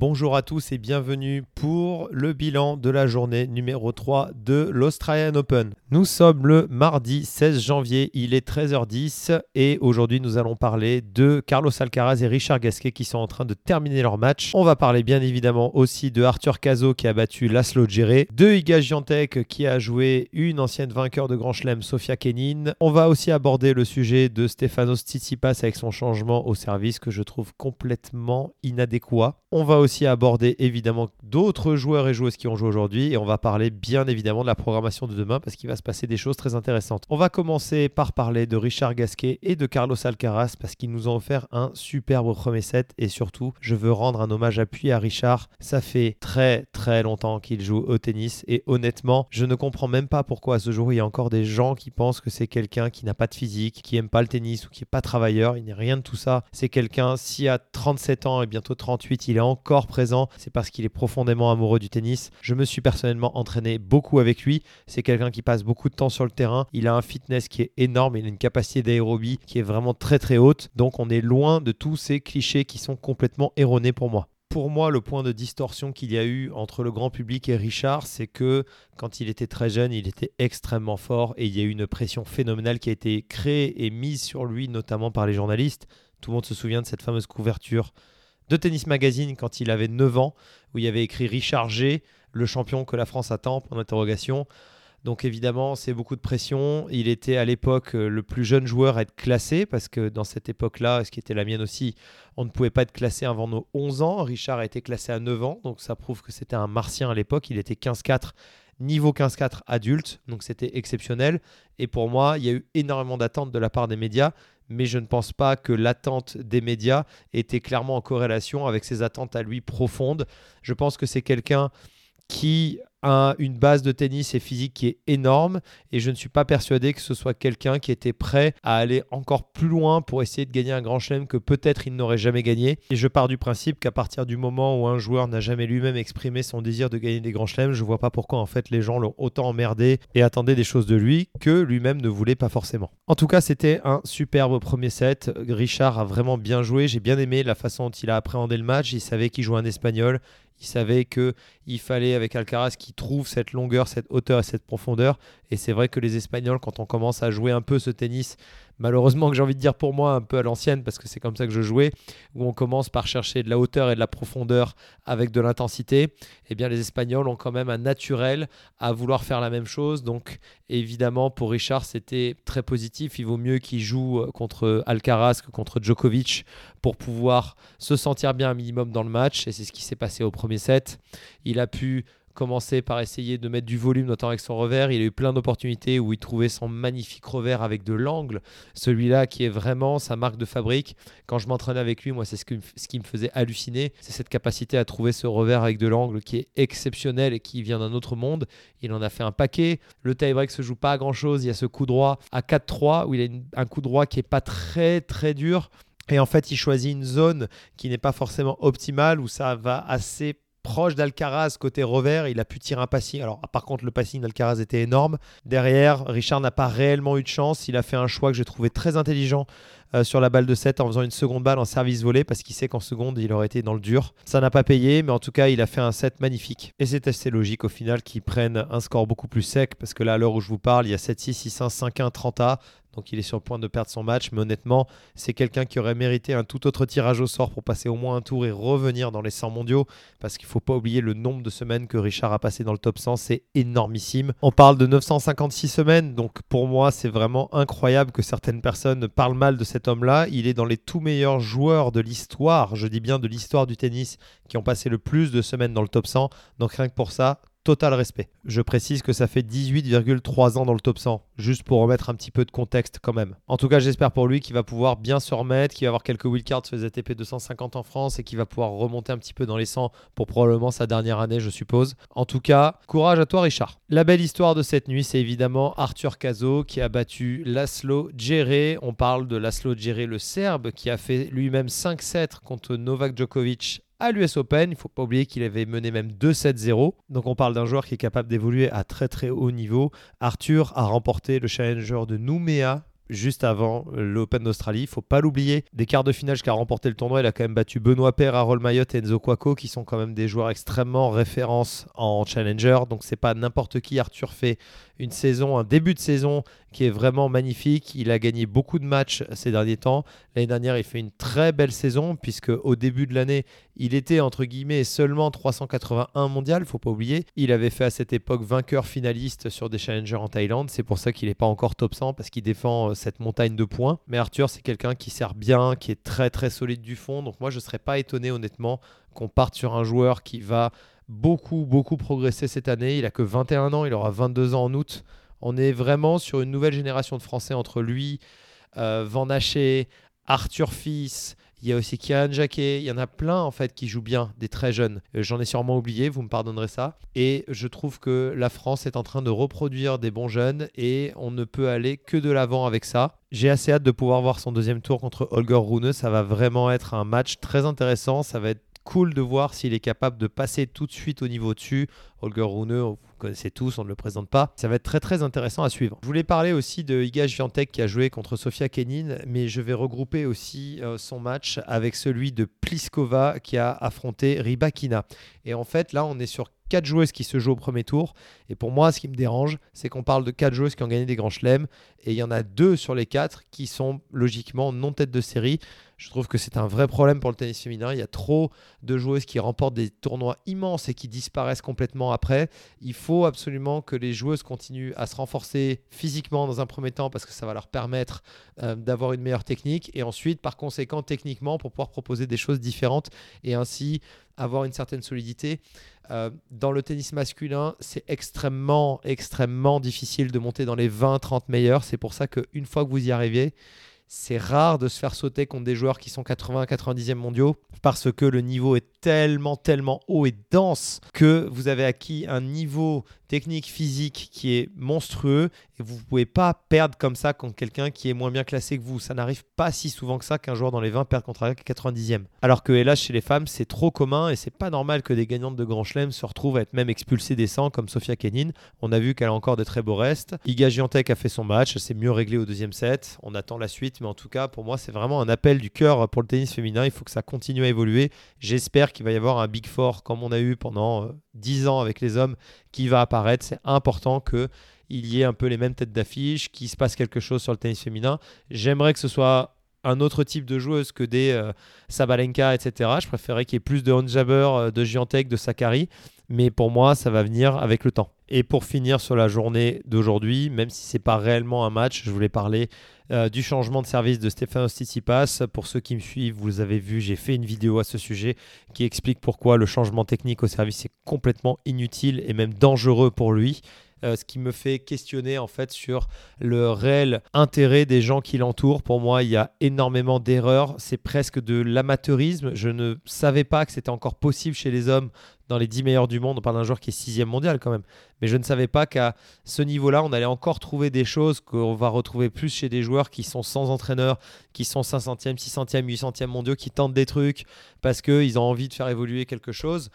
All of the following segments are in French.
Bonjour à tous et bienvenue pour le bilan de la journée numéro 3 de l'Australian Open. Nous sommes le mardi 16 janvier, il est 13h10 et aujourd'hui nous allons parler de Carlos Alcaraz et Richard Gasquet qui sont en train de terminer leur match. On va parler bien évidemment aussi de Arthur Cazot qui a battu Laszlo Djere, de Iga Giantec qui a joué une ancienne vainqueur de Grand Chelem, Sofia Kenin. On va aussi aborder le sujet de Stefanos Tsitsipas avec son changement au service que je trouve complètement inadéquat. Aborder évidemment d'autres joueurs et joueuses qui ont joué aujourd'hui et on va parler bien évidemment de la programmation de demain parce qu'il va se passer des choses très intéressantes. On va commencer par parler de Richard Gasquet et de Carlos Alcaraz parce qu'ils nous ont offert un superbe premier set et surtout je veux rendre un hommage appuyé à Richard. Ça fait très très longtemps qu'il joue au tennis et honnêtement je ne comprends même pas pourquoi à ce jour il y a encore des gens qui pensent que c'est quelqu'un qui n'a pas de physique, qui aime pas le tennis ou qui est pas travailleur. Il n'est rien de tout ça. C'est quelqu'un si à 37 ans et bientôt 38 il est encore présent, c'est parce qu'il est profondément amoureux du tennis. Je me suis personnellement entraîné beaucoup avec lui. C'est quelqu'un qui passe beaucoup de temps sur le terrain. Il a un fitness qui est énorme. Il a une capacité d'aérobie qui est vraiment très très haute. Donc on est loin de tous ces clichés qui sont complètement erronés pour moi pour moi, le point de distorsion qu'il y a eu entre le grand public et Richard, c'est que quand il était très jeune, il était extrêmement fort et il y a eu une pression phénoménale qui a été créée et mise sur lui, notamment par les journalistes. Tout le monde se souvient de cette fameuse couverture de Tennis Magazine quand il avait 9 ans, où il y avait écrit Richard G, le champion que la France attend, pour interrogation. Donc évidemment, c'est beaucoup de pression. Il était à l'époque euh, le plus jeune joueur à être classé, parce que dans cette époque-là, ce qui était la mienne aussi, on ne pouvait pas être classé avant nos 11 ans. Richard a été classé à 9 ans, donc ça prouve que c'était un martien à l'époque. Il était 15-4, niveau 15-4 adulte, donc c'était exceptionnel. Et pour moi, il y a eu énormément d'attentes de la part des médias, mais je ne pense pas que l'attente des médias était clairement en corrélation avec ses attentes à lui profondes. Je pense que c'est quelqu'un qui a une base de tennis et physique qui est énorme et je ne suis pas persuadé que ce soit quelqu'un qui était prêt à aller encore plus loin pour essayer de gagner un grand chelem que peut-être il n'aurait jamais gagné. Et je pars du principe qu'à partir du moment où un joueur n'a jamais lui-même exprimé son désir de gagner des grands chelems, je vois pas pourquoi en fait les gens l'ont autant emmerdé et attendaient des choses de lui que lui-même ne voulait pas forcément. En tout cas, c'était un superbe premier set. Richard a vraiment bien joué. J'ai bien aimé la façon dont il a appréhendé le match. Il savait qu'il jouait un espagnol. Il savait qu'il fallait avec Alcaraz qu'il trouve cette longueur, cette hauteur et cette profondeur. Et c'est vrai que les Espagnols, quand on commence à jouer un peu ce tennis, malheureusement que j'ai envie de dire pour moi un peu à l'ancienne, parce que c'est comme ça que je jouais, où on commence par chercher de la hauteur et de la profondeur avec de l'intensité, eh bien les Espagnols ont quand même un naturel à vouloir faire la même chose. Donc évidemment, pour Richard, c'était très positif. Il vaut mieux qu'il joue contre Alcaraz que contre Djokovic pour pouvoir se sentir bien un minimum dans le match. Et c'est ce qui s'est passé au premier set. Il a pu commencer par essayer de mettre du volume, notamment avec son revers. Il a eu plein d'opportunités où il trouvait son magnifique revers avec de l'angle. Celui-là qui est vraiment sa marque de fabrique. Quand je m'entraînais avec lui, moi, c'est ce, ce qui me faisait halluciner. C'est cette capacité à trouver ce revers avec de l'angle qui est exceptionnel et qui vient d'un autre monde. Il en a fait un paquet. Le tie-break se joue pas à grand-chose. Il y a ce coup droit à 4-3 où il a un coup droit qui est pas très très dur. Et en fait, il choisit une zone qui n'est pas forcément optimale, où ça va assez proche d'Alcaraz côté revers. Il a pu tirer un passing. Alors, par contre, le passing d'Alcaraz était énorme. Derrière, Richard n'a pas réellement eu de chance. Il a fait un choix que j'ai trouvé très intelligent euh, sur la balle de 7 en faisant une seconde balle en service volé parce qu'il sait qu'en seconde, il aurait été dans le dur. Ça n'a pas payé, mais en tout cas, il a fait un set magnifique. Et c'est assez logique au final qu'il prenne un score beaucoup plus sec parce que là, à l'heure où je vous parle, il y a 7-6, 6-1, 5-1, 30A. Donc il est sur le point de perdre son match, mais honnêtement, c'est quelqu'un qui aurait mérité un tout autre tirage au sort pour passer au moins un tour et revenir dans les 100 mondiaux, parce qu'il ne faut pas oublier le nombre de semaines que Richard a passé dans le top 100, c'est énormissime. On parle de 956 semaines, donc pour moi c'est vraiment incroyable que certaines personnes parlent mal de cet homme-là. Il est dans les tout meilleurs joueurs de l'histoire, je dis bien de l'histoire du tennis, qui ont passé le plus de semaines dans le top 100, donc rien que pour ça, total respect. Je précise que ça fait 18,3 ans dans le top 100, juste pour remettre un petit peu de contexte quand même. En tout cas, j'espère pour lui qu'il va pouvoir bien se remettre, qu'il va avoir quelques wildcards sur les ATP 250 en France et qu'il va pouvoir remonter un petit peu dans les 100 pour probablement sa dernière année, je suppose. En tout cas, courage à toi, Richard. La belle histoire de cette nuit, c'est évidemment Arthur Cazot qui a battu Laszlo Djere. On parle de Laszlo Djere, le Serbe, qui a fait lui-même 5-7 contre Novak Djokovic à l'US Open. Il ne faut pas oublier qu'il avait mené même 2-7-0. Donc on parle d'un joueur qui est capable d'évoluer à très très haut niveau. Arthur a remporté le challenger de Nouméa juste avant l'Open d'Australie. Il faut pas l'oublier. Des quarts de finale qui a remporté le tournoi, il a quand même battu Benoît Paire, Harold Mayotte et Enzo Quaco, qui sont quand même des joueurs extrêmement références en challenger. Donc c'est pas n'importe qui. Arthur fait une saison, un début de saison qui est vraiment magnifique. Il a gagné beaucoup de matchs ces derniers temps. L'année dernière, il fait une très belle saison puisque au début de l'année, il était entre guillemets seulement 381 mondial, faut pas oublier. Il avait fait à cette époque vainqueur finaliste sur des challengers en Thaïlande. C'est pour ça qu'il n'est pas encore top 100 parce qu'il défend euh, cette montagne de points. Mais Arthur, c'est quelqu'un qui sert bien, qui est très très solide du fond. Donc moi, je ne serais pas étonné honnêtement qu'on parte sur un joueur qui va beaucoup, beaucoup progressé cette année. Il a que 21 ans, il aura 22 ans en août. On est vraiment sur une nouvelle génération de Français entre lui, euh, Van Haché, Arthur Fils. Il y a aussi Kian Jacquet. Il y en a plein en fait qui jouent bien, des très jeunes. Euh, j'en ai sûrement oublié, vous me pardonnerez ça. Et je trouve que la France est en train de reproduire des bons jeunes et on ne peut aller que de l'avant avec ça. J'ai assez hâte de pouvoir voir son deuxième tour contre Holger Rune. Ça va vraiment être un match très intéressant. Ça va être cool de voir s'il est capable de passer tout de suite au niveau dessus. Holger Rune, connaissez tous, on ne le présente pas. Ça va être très très intéressant à suivre. Je voulais parler aussi de Iga Swiatek qui a joué contre Sofia Kenin, mais je vais regrouper aussi euh, son match avec celui de Pliskova qui a affronté Ribakina. Et en fait, là, on est sur quatre joueuses qui se jouent au premier tour. Et pour moi, ce qui me dérange, c'est qu'on parle de quatre joueuses qui ont gagné des grands chelems. Et il y en a deux sur les quatre qui sont logiquement non tête de série. Je trouve que c'est un vrai problème pour le tennis féminin. Il y a trop de joueuses qui remportent des tournois immenses et qui disparaissent complètement après. Il faut absolument que les joueuses continuent à se renforcer physiquement dans un premier temps parce que ça va leur permettre euh, d'avoir une meilleure technique et ensuite, par conséquent, techniquement pour pouvoir proposer des choses différentes et ainsi avoir une certaine solidité. Euh, dans le tennis masculin, c'est extrêmement, extrêmement difficile de monter dans les 20-30 meilleurs. C'est pour ça qu'une fois que vous y arrivez, c'est rare de se faire sauter contre des joueurs qui sont 80-90e mondiaux parce que le niveau est tellement, tellement haut et dense que vous avez acquis un niveau technique, physique qui est monstrueux et vous ne pouvez pas perdre comme ça contre quelqu'un qui est moins bien classé que vous. Ça n'arrive pas si souvent que ça qu'un joueur dans les 20 perde contre un 90e. Alors que hélas, chez les femmes, c'est trop commun et c'est pas normal que des gagnantes de Grand Chelem se retrouvent à être même expulsées des 100 comme Sofia Kenin. On a vu qu'elle a encore de très beaux restes. Iga Giantec a fait son match, c'est mieux réglé au deuxième set. On attend la suite, mais en tout cas, pour moi, c'est vraiment un appel du cœur pour le tennis féminin. Il faut que ça continue à évoluer. J'espère qu'il va y avoir un Big Four comme on a eu pendant 10 euh, ans avec les hommes qui va apparaître. C'est important que il y ait un peu les mêmes têtes d'affiche, qu'il se passe quelque chose sur le tennis féminin. J'aimerais que ce soit un autre type de joueuse que des euh, Sabalenka, etc. Je préférerais qu'il y ait plus de Honjaber, euh, de Giantec, de Sakari. Mais pour moi, ça va venir avec le temps. Et pour finir sur la journée d'aujourd'hui, même si ce n'est pas réellement un match, je voulais parler euh, du changement de service de Stéphane Tsitsipas. Pour ceux qui me suivent, vous avez vu, j'ai fait une vidéo à ce sujet qui explique pourquoi le changement technique au service est complètement inutile et même dangereux pour lui. Euh, ce qui me fait questionner en fait sur le réel intérêt des gens qui l'entourent. Pour moi, il y a énormément d'erreurs. C'est presque de l'amateurisme. Je ne savais pas que c'était encore possible chez les hommes dans les 10 meilleurs du monde. On parle d'un joueur qui est sixième mondial quand même. Mais je ne savais pas qu'à ce niveau-là, on allait encore trouver des choses qu'on va retrouver plus chez des joueurs qui sont sans entraîneur, qui sont 500e, 600e, 800e mondiaux, qui tentent des trucs parce qu'ils ont envie de faire évoluer quelque chose.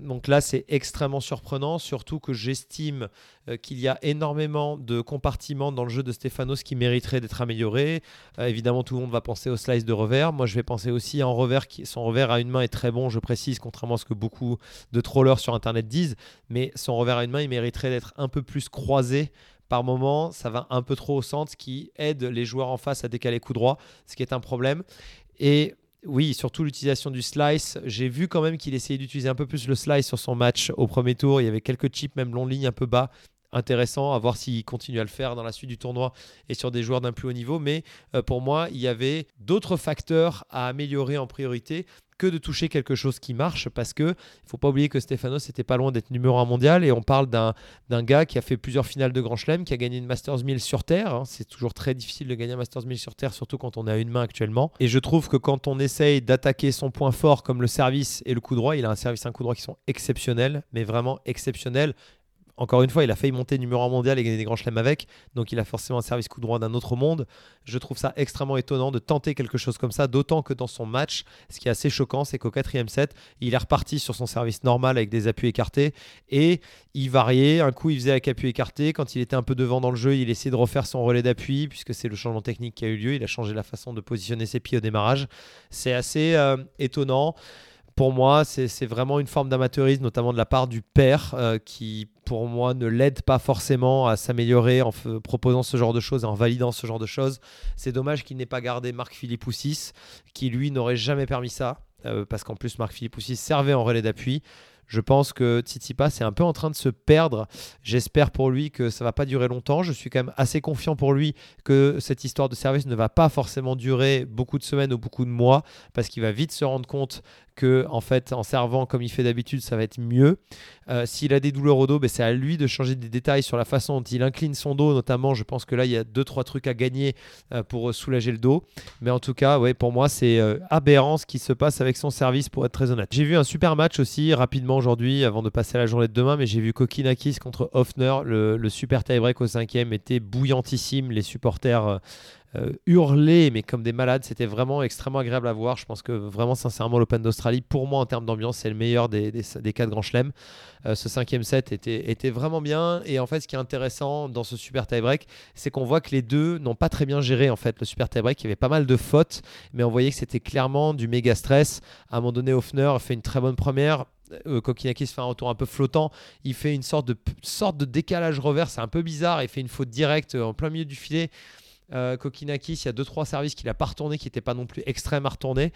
Donc là, c'est extrêmement surprenant, surtout que j'estime euh, qu'il y a énormément de compartiments dans le jeu de Stefanos qui mériteraient d'être améliorés. Euh, évidemment, tout le monde va penser au slice de revers. Moi, je vais penser aussi en revers. Qui, son revers à une main est très bon, je précise, contrairement à ce que beaucoup de trollers sur Internet disent. Mais son revers à une main, il mériterait d'être un peu plus croisé par moment, ça va un peu trop au centre, ce qui aide les joueurs en face à décaler coup droit, ce qui est un problème. Et oui, surtout l'utilisation du slice. J'ai vu quand même qu'il essayait d'utiliser un peu plus le slice sur son match au premier tour. Il y avait quelques chips, même long ligne, un peu bas. Intéressant à voir s'il continue à le faire dans la suite du tournoi et sur des joueurs d'un plus haut niveau. Mais euh, pour moi, il y avait d'autres facteurs à améliorer en priorité que de toucher quelque chose qui marche parce que il faut pas oublier que Stefanos n'était pas loin d'être numéro 1 mondial et on parle d'un gars qui a fait plusieurs finales de Grand Chelem, qui a gagné une Masters 1000 sur Terre. Hein. C'est toujours très difficile de gagner un Masters 1000 sur Terre, surtout quand on à une main actuellement. Et je trouve que quand on essaye d'attaquer son point fort comme le service et le coup droit, il a un service et un coup droit qui sont exceptionnels, mais vraiment exceptionnels encore une fois, il a failli monter numéro 1 mondial et gagner des grands chelems avec, donc il a forcément un service coup droit d'un autre monde. Je trouve ça extrêmement étonnant de tenter quelque chose comme ça, d'autant que dans son match, ce qui est assez choquant, c'est qu'au quatrième set, il est reparti sur son service normal avec des appuis écartés et il variait. Un coup, il faisait avec appui écarté. Quand il était un peu devant dans le jeu, il essayait de refaire son relais d'appui, puisque c'est le changement technique qui a eu lieu. Il a changé la façon de positionner ses pieds au démarrage. C'est assez euh, étonnant pour moi, c'est vraiment une forme d'amateurisme, notamment de la part du père, euh, qui pour moi ne l'aide pas forcément à s'améliorer en proposant ce genre de choses et en validant ce genre de choses. C'est dommage qu'il n'ait pas gardé Marc-Philippe Poussis, qui lui n'aurait jamais permis ça, euh, parce qu'en plus Marc-Philippe Poussis servait en relais d'appui. Je pense que Tsitsipas est un peu en train de se perdre. J'espère pour lui que ça va pas durer longtemps. Je suis quand même assez confiant pour lui que cette histoire de service ne va pas forcément durer beaucoup de semaines ou beaucoup de mois parce qu'il va vite se rendre compte que en fait en servant comme il fait d'habitude ça va être mieux. Euh, s'il a des douleurs au dos, ben, c'est à lui de changer des détails sur la façon dont il incline son dos notamment. Je pense que là il y a deux trois trucs à gagner euh, pour soulager le dos. Mais en tout cas, pour moi c'est euh, aberrant ce qui se passe avec son service pour être très honnête. J'ai vu un super match aussi rapidement aujourd'hui avant de passer à la journée de demain, mais j'ai vu Kokinakis contre Hoffner, le, le super tie-break au cinquième était bouillantissime. Les supporters euh, hurler, mais comme des malades. C'était vraiment extrêmement agréable à voir. Je pense que vraiment, sincèrement, l'Open d'Australie, pour moi, en termes d'ambiance, c'est le meilleur des, des, quatre grands chelems. Euh, ce cinquième set était, vraiment bien. Et en fait, ce qui est intéressant dans ce super tie-break, c'est qu'on voit que les deux n'ont pas très bien géré en fait le super tie-break. Il y avait pas mal de fautes, mais on voyait que c'était clairement du méga stress. À un moment donné, Hoffner fait une très bonne première. Euh, Kokinakis fait un retour un peu flottant. Il fait une sorte de, sorte de décalage revers. C'est un peu bizarre. Il fait une faute directe en plein milieu du filet. Euh, Kokinakis, il y a 2-3 services qu'il n'a pas retourné, qui n'étaient pas non plus extrêmes à retourner.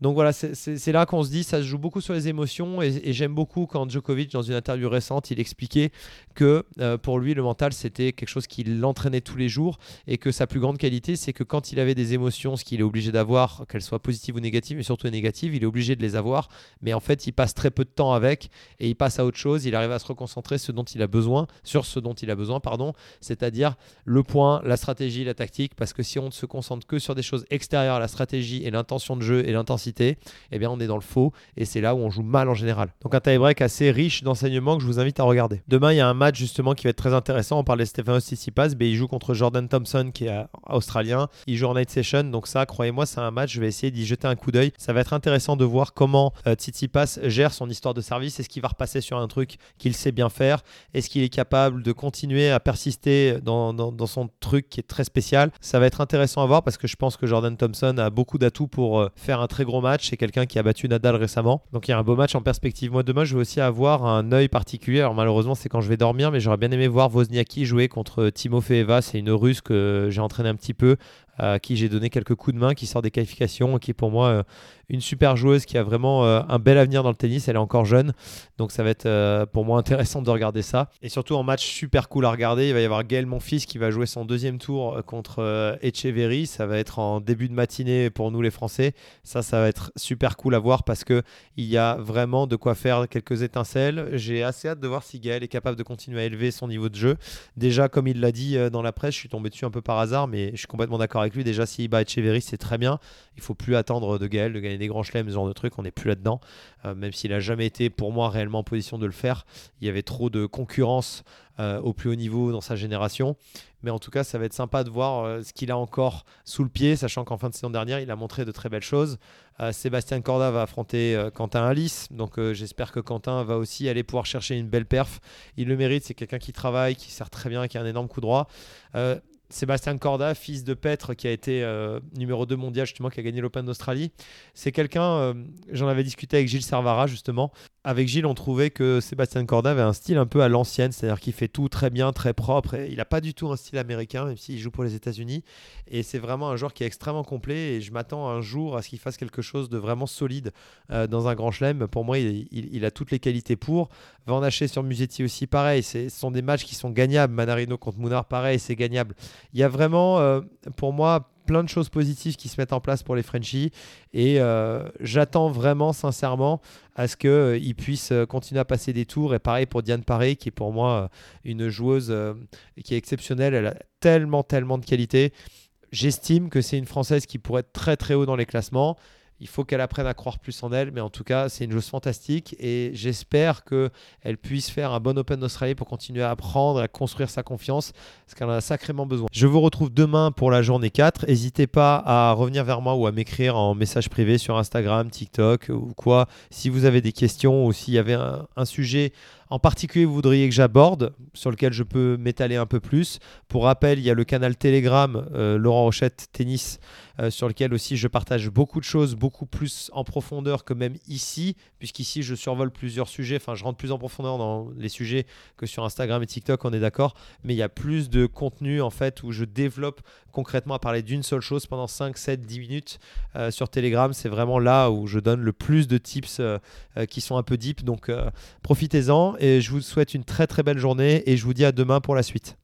Donc voilà, c'est là qu'on se dit, ça se joue beaucoup sur les émotions et, j'aime beaucoup quand Djokovic, dans une interview récente, il expliquait que euh, pour lui, le mental, c'était quelque chose qui l'entraînait tous les jours et que sa plus grande qualité, c'est que quand il avait des émotions, ce qu'il est obligé d'avoir, qu'elles soient positives ou négatives, mais surtout négatives, il est obligé de les avoir, mais en fait, il passe très peu de temps avec et il passe à autre chose, il arrive à se reconcentrer sur ce dont il a besoin, pardon, c'est-à-dire le point, la stratégie, la tactique, parce que si on ne se concentre que sur des choses extérieures la stratégie et l'intention de jeu et l'intensité, eh bien on est dans le faux et c'est là où on joue mal en général. Donc un tie-break assez riche d'enseignements que je vous invite à regarder. Demain, il y a un match justement qui va être très intéressant. On parlait de Stefanos Tsitsipas, mais il joue contre Jordan Thompson qui est australien. Il joue en night session, donc ça, croyez-moi, c'est un match. Je vais essayer d'y jeter un coup d'œil. Ça va être intéressant de voir comment euh, Tsitsipas gère son histoire de service. Est-ce qu'il va repasser sur un truc qu'il sait bien faire? Est-ce qu'il est capable de continuer à persister dans, dans, son truc qui est très spécial? Ça va être intéressant à voir parce que je pense que Jordan Thompson a beaucoup d'atouts pour euh, faire un très gros match. C'est quelqu'un qui a battu Nadal récemment. Donc il y a un beau match en perspective. Moi, demain, je vais aussi avoir un œil particulier. Alors malheureusement, c'est quand je vais dormir, mais j'aurais bien aimé voir Wozniacki jouer contre Timofey Eva. C'est une russe que j'ai entraîné un petit peu à qui j'ai donné quelques coups de main, qui sort des qualifications, qui est pour moi euh, une super joueuse, qui a vraiment euh, un bel avenir dans le tennis. Elle est encore jeune, donc ça va être euh, pour moi intéressant de regarder ça. Et surtout en match super cool à regarder, il va y avoir Gaël Monfils qui va jouer son deuxième tour contre Echeverry. Ça va être en début de matinée pour nous les Français. Ça, ça va être super cool à voir parce que il y a vraiment de quoi faire quelques étincelles. J'ai assez hâte de voir si Gaël est capable de continuer à élever son niveau de jeu. Déjà, comme il l'a dit dans la presse, je suis tombé dessus un peu par hasard, mais je suis complètement d'accord avec lui. Déjà, s'il bat Echeverry, c'est très bien. Il faut plus attendre de Gaël de gagner des grands chelems, ce genre de trucs. On n'est plus là-dedans. Euh, même s'il n'a jamais été, pour moi, réellement en position de le faire. Il y avait trop de concurrence euh, au plus haut niveau dans sa génération. Mais en tout cas, ça va être sympa de voir euh, ce qu'il a encore sous le pied, sachant qu'en fin de saison dernière, il a montré de très belles choses. Sébastien Corda va affronter Quentin Alice. Donc j'espère que Quentin va aussi aller pouvoir chercher une belle perf. Il le mérite, c'est quelqu'un qui travaille, qui sert très bien, qui a un énorme coup droit. Sébastien Corda, fils de Petre, qui a été euh, numéro 2 mondial, justement, qui a gagné l'Open d'Australie. C'est quelqu'un, euh, j'en avais discuté avec Gilles Servara, justement, avec Gilles, on trouvait que Sébastien Corda avait un style un peu à l'ancienne, c'est-à-dire qu'il fait tout très bien, très propre. Et il n'a pas du tout un style américain, même s'il joue pour les États-Unis. Et c'est vraiment un joueur qui est extrêmement complet. Et je m'attends un jour à ce qu'il fasse quelque chose de vraiment solide euh, dans un grand chelem. Pour moi, il, a toutes les qualités pour. Van Haché sur Musetti aussi, pareil. Ce sont des matchs qui sont gagnables. Manarino contre Mounard, pareil, c'est gagnable. Il y a vraiment, euh, pour moi, plein de choses positives qui se mettent en place pour les Frenchies. Et euh, j'attends vraiment, sincèrement, à ce qu'ils euh, puissent euh, continuer à passer des tours. Et pareil pour Diane Paré, qui est pour moi une joueuse qui est exceptionnelle. Elle a tellement, tellement de qualité. J'estime que c'est une Française qui pourrait être très, très haut dans les classements. Il faut qu'elle apprenne à croire plus en elle. Mais en tout cas, c'est une joueuse fantastique et j'espère qu'elle puisse faire un bon Open d'Australie pour continuer à apprendre, à construire sa confiance, parce qu'elle en a sacrément besoin. Je vous retrouve demain pour la journée 4. N'hésitez pas à revenir vers moi ou à m'écrire en message privé sur Instagram, TikTok ou quoi. Si vous avez des questions ou s'il y avait un, un sujet en particulier vous voudriez que j'aborde, sur lequel je peux m'étaler un peu plus. Pour rappel, il y a le canal Telegram euh, Laurent Rochette Tennis, euh, sur lequel aussi je partage beaucoup de choses, beaucoup plus en profondeur que même ici, puisqu'ici je survole plusieurs sujets, enfin je rentre plus en profondeur dans les sujets que sur Instagram et TikTok, on est d'accord, mais il y a plus de contenu en fait où je développe concrètement à parler d'une seule chose pendant 5, 7, 10 minutes euh, sur Telegram. C'est vraiment là où je donne le plus de tips qui sont un peu deep, donc profitez-en et je vous souhaite une très très belle journée et je vous dis à demain pour la suite.